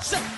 Come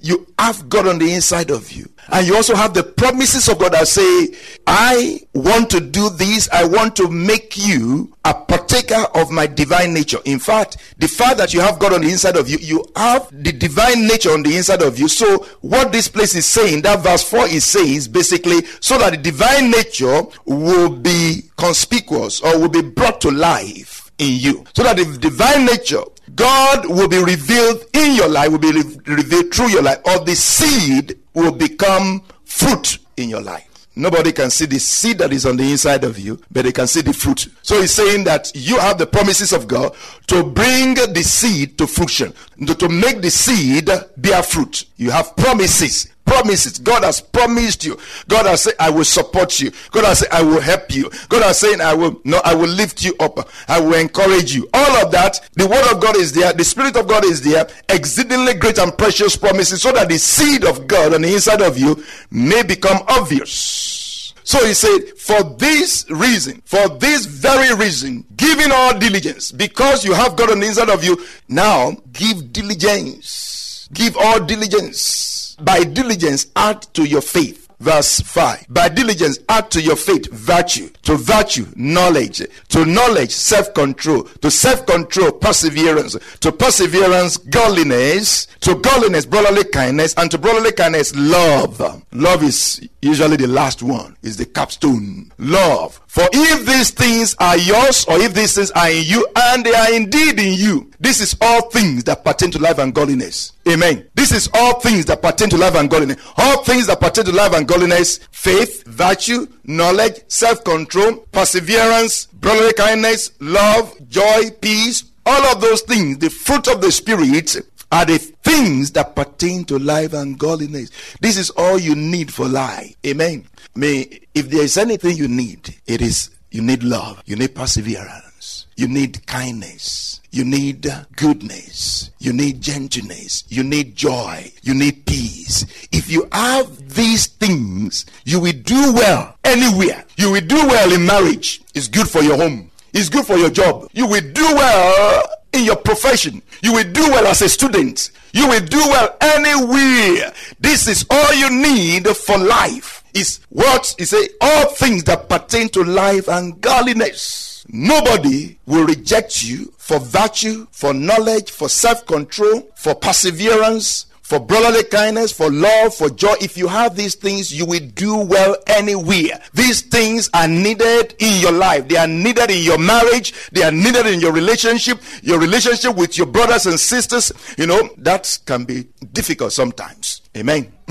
You have God on the inside of you. And you also have the promises of God that say, I want to do this. I want to make you a partaker of my divine nature. In fact, the fact that you have God on the inside of you, you have the divine nature on the inside of you. So what this place is saying, that verse 4 is saying is basically so that the divine nature will be conspicuous or will be brought to life in you. So that the divine nature God will be revealed in your life, will be re- revealed through your life, or the seed will become fruit in your life. Nobody can see the seed that is on the inside of you, but they can see the fruit. So he's saying that you have the promises of God to bring the seed to fruition, to, to make the seed bear fruit. You have promises promises. God has promised you. God has said, I will support you. God has said, I will help you. God has said, I will, no, I will lift you up. I will encourage you. All of that, the word of God is there. The spirit of God is there. Exceedingly great and precious promises so that the seed of God on the inside of you may become obvious. So he said, for this reason, for this very reason, giving all diligence, because you have God on the inside of you, now give diligence. Give all diligence. By diligence, add to your faith. Verse 5. By diligence, add to your faith virtue. To virtue, knowledge. To knowledge, self control. To self control, perseverance. To perseverance, godliness. To godliness, brotherly kindness. And to brotherly kindness, love. Love is usually the last one, is the capstone. Love. For if these things are yours, or if these things are in you, and they are indeed in you, this is all things that pertain to life and godliness. Amen. This is all things that pertain to life and godliness. All things that pertain to life and godliness faith, virtue, knowledge, self control, perseverance, brotherly kindness, love, joy, peace. All of those things, the fruit of the Spirit, are the things that pertain to life and godliness. This is all you need for life. Amen. May if there is anything you need, it is you need love, you need perseverance, you need kindness, you need goodness, you need gentleness, you need joy, you need peace. If you have these things, you will do well anywhere. You will do well in marriage. It's good for your home. It's good for your job. You will do well in your profession. You will do well as a student. You will do well anywhere. This is all you need for life. Is what is say all things that pertain to life and godliness. Nobody will reject you for virtue, for knowledge, for self-control, for perseverance, for brotherly kindness, for love, for joy. If you have these things, you will do well anywhere. These things are needed in your life. They are needed in your marriage. They are needed in your relationship, your relationship with your brothers and sisters. You know, that can be difficult sometimes. Amen.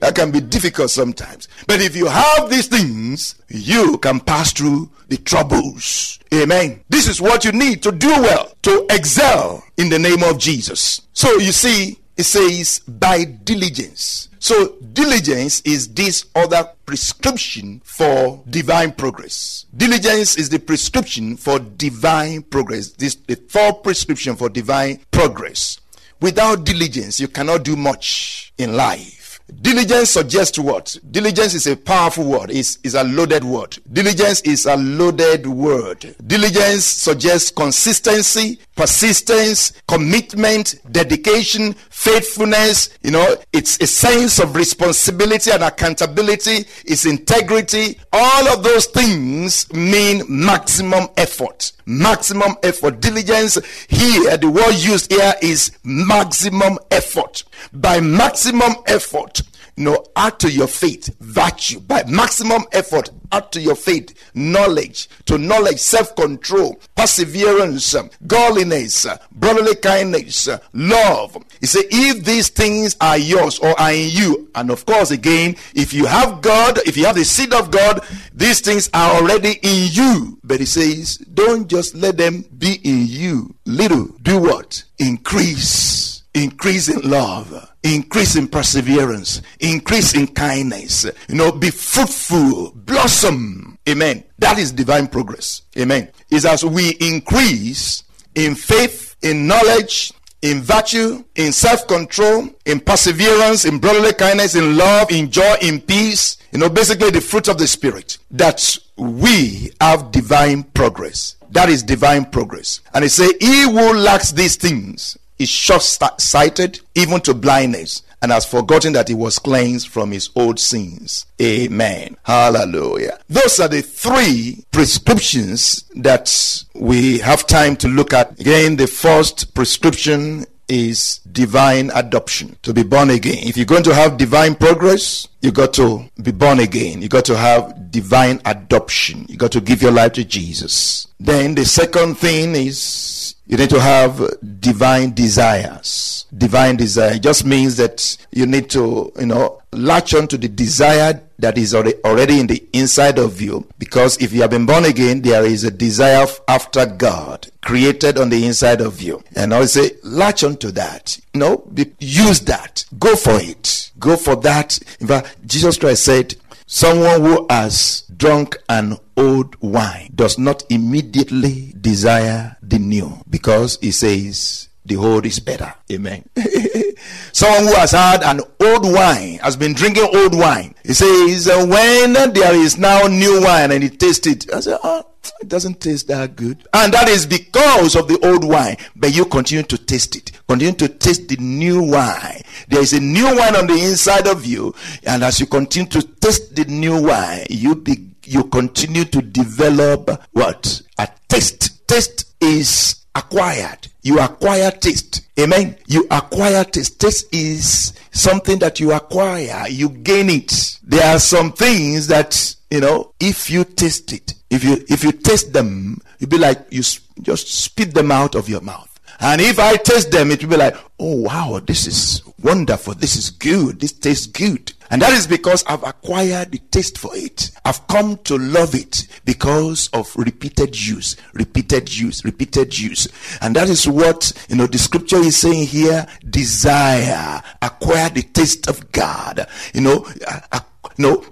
that can be difficult sometimes. But if you have these things, you can pass through the troubles. Amen. This is what you need to do well, to excel in the name of Jesus. So you see, it says by diligence. So diligence is this other prescription for divine progress. Diligence is the prescription for divine progress. This the third prescription for divine progress. Without diligence, you cannot do much in life. Diligence suggests what? Diligence is a powerful word. It's, it's a loaded word. Diligence is a loaded word. Diligence suggests consistency, persistence, commitment, dedication, faithfulness. You know, it's a sense of responsibility and accountability. It's integrity. All of those things mean maximum effort. Maximum effort. Diligence here, the word used here is maximum effort. By maximum effort, know, add to your faith virtue. By maximum effort, add to your faith knowledge. To knowledge, self control, perseverance, godliness, brotherly kindness, love. He said, if these things are yours or are in you, and of course, again, if you have God, if you have the seed of God, these things are already in you. But he says, don't just let them be in you. Little, do what? Increase. Increase in love increase in perseverance, increase in kindness, you know, be fruitful, blossom. Amen. That is divine progress. Amen. Is as we increase in faith, in knowledge, in virtue, in self control, in perseverance, in brotherly kindness, in love, in joy, in peace. You know, basically the fruit of the Spirit. That we have divine progress. That is divine progress. And he say, He who lacks these things is short sighted, even to blindness, and has forgotten that he was cleansed from his old sins. Amen. Hallelujah. Those are the three prescriptions that we have time to look at. Again, the first prescription is divine adoption to be born again. If you're going to have divine progress, you got to be born again. You got to have divine adoption. You got to give your life to Jesus. Then the second thing is you need to have divine desires. Divine desire just means that you need to, you know, latch on to the desire that is already in the inside of you. Because if you have been born again, there is a desire after God created on the inside of you. And I would say, latch on to that. You know, use that. Go for it. Go for that. In fact, Jesus Christ said, Someone who has drunk an old wine does not immediately desire the new because he says the old is better. Amen. Someone who has had an old wine, has been drinking old wine, he says, uh, when there is now new wine and he tastes it, I say, oh, ah, it doesn't taste that good. And that is because of the old wine. But you continue to taste it. Continue to taste the new wine. There is a new wine on the inside of you. And as you continue to taste the new wine, you be, you continue to develop what? A taste. Taste is acquired. You acquire taste. Amen. You acquire taste. Taste is something that you acquire. You gain it. There are some things that, you know, if you taste it, if you if you taste them, you'll be like you just spit them out of your mouth. And if I taste them, it will be like, oh wow, this is wonderful. This is good. This tastes good. And that is because I've acquired the taste for it. I've come to love it because of repeated use, repeated use, repeated use. And that is what, you know, the scripture is saying here desire, acquire the taste of God. You know, uh, you know,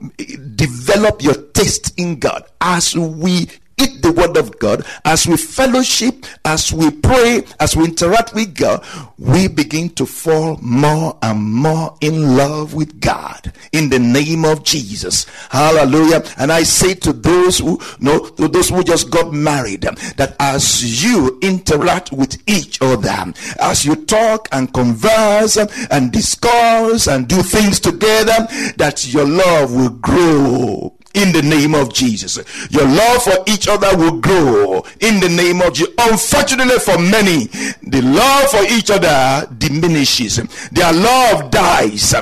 develop your taste in God as we eat the word of God, as we fellowship, as we pray, as we interact with God, we begin to fall more and more in love with God in the name of Jesus. Hallelujah. And I say to those who know, to those who just got married, that as you interact with each other, as you talk and converse and discuss and do things together, that your love will grow in the name of Jesus. Your love for each other will grow in the name of Jesus. Unfortunately, for many, the love for each other diminishes, their love dies.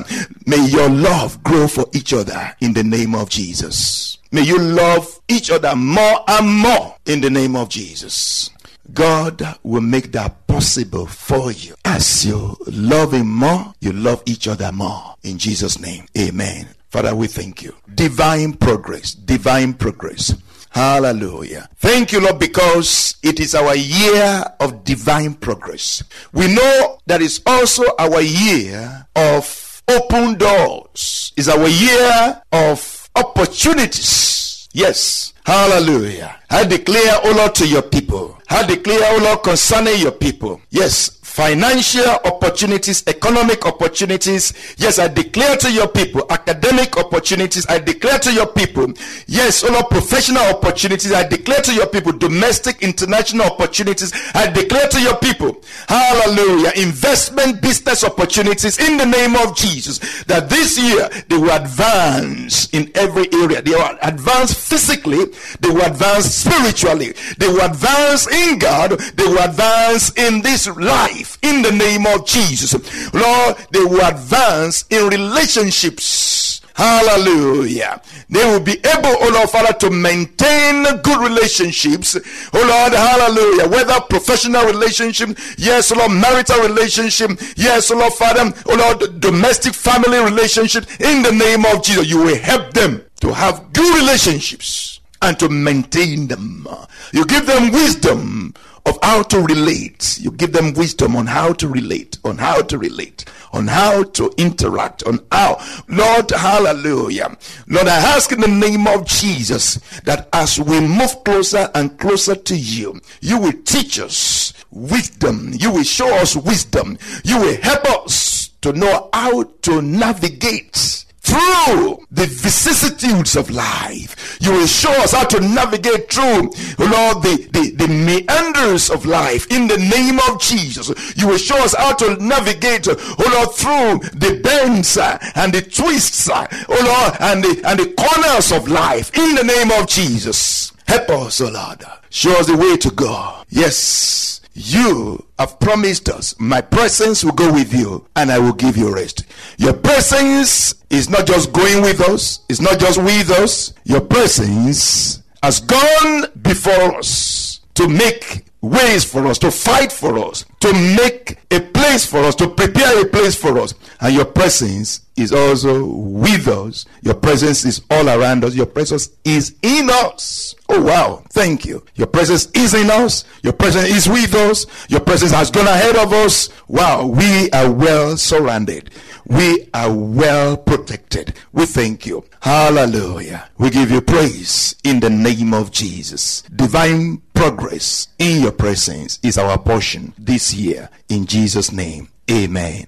May your love grow for each other in the name of Jesus. May you love each other more and more in the name of Jesus. God will make that possible for you. As you love Him more, you love each other more. In Jesus' name, amen. Father, we thank you. Divine progress, divine progress. Hallelujah. Thank you, Lord, because it is our year of divine progress. We know that it's also our year of open doors. It's our year of opportunities. Yes. Hallelujah. I declare, O Lord, to your people. I declare, O Lord, concerning your people. Yes, financial opportunities, economic opportunities. Yes, I declare to your people, academic opportunities. I declare to your people, yes, all professional opportunities. I declare to your people, domestic, international opportunities. I declare to your people, hallelujah, investment, business opportunities in the name of Jesus. That this year they will advance in every area. They will advance physically, they will advance spiritually, they will advance in God, they will advance in this life in the name of Jesus. Lord, they will advance in relationships. Hallelujah. They will be able, oh Lord Father, to maintain good relationships. Oh Lord, hallelujah. Whether professional relationship, yes, oh Lord, marital relationship, yes, oh Lord Father, oh Lord, domestic family relationship, in the name of Jesus, you will help them to have good relationships and to maintain them. You give them wisdom of how to relate. You give them wisdom on how to relate, on how to relate, on how to interact, on how. Lord, hallelujah. Lord, I ask in the name of Jesus that as we move closer and closer to you, you will teach us wisdom. You will show us wisdom. You will help us to know how to navigate through the vicissitudes of life. You will show us how to navigate through, Lord, the, the, the meanders of life in the name of Jesus. You will show us how to navigate, oh Lord, through the bends uh, and the twists, uh, oh Lord, and the, and the corners of life in the name of Jesus. Help us, oh Lord. Show us the way to go. Yes. You have promised us, my presence will go with you and I will give you rest. Your presence is not just going with us, it's not just with us. Your presence has gone before us to make ways for us, to fight for us, to make a place for us, to prepare a place for us. And your presence is also with us. Your presence is all around us. Your presence is in us. Oh wow. Thank you. Your presence is in us. Your presence is with us. Your presence has gone ahead of us. Wow. We are well surrounded. We are well protected. We thank you. Hallelujah. We give you praise in the name of Jesus. Divine progress in your presence is our portion this year. In Jesus' name. Amen.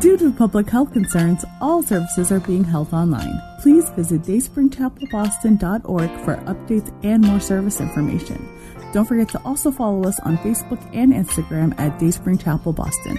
Due to public health concerns, all services are being held online. Please visit dayspringchapelboston.org for updates and more service information. Don't forget to also follow us on Facebook and Instagram at Dayspring Chapel Boston.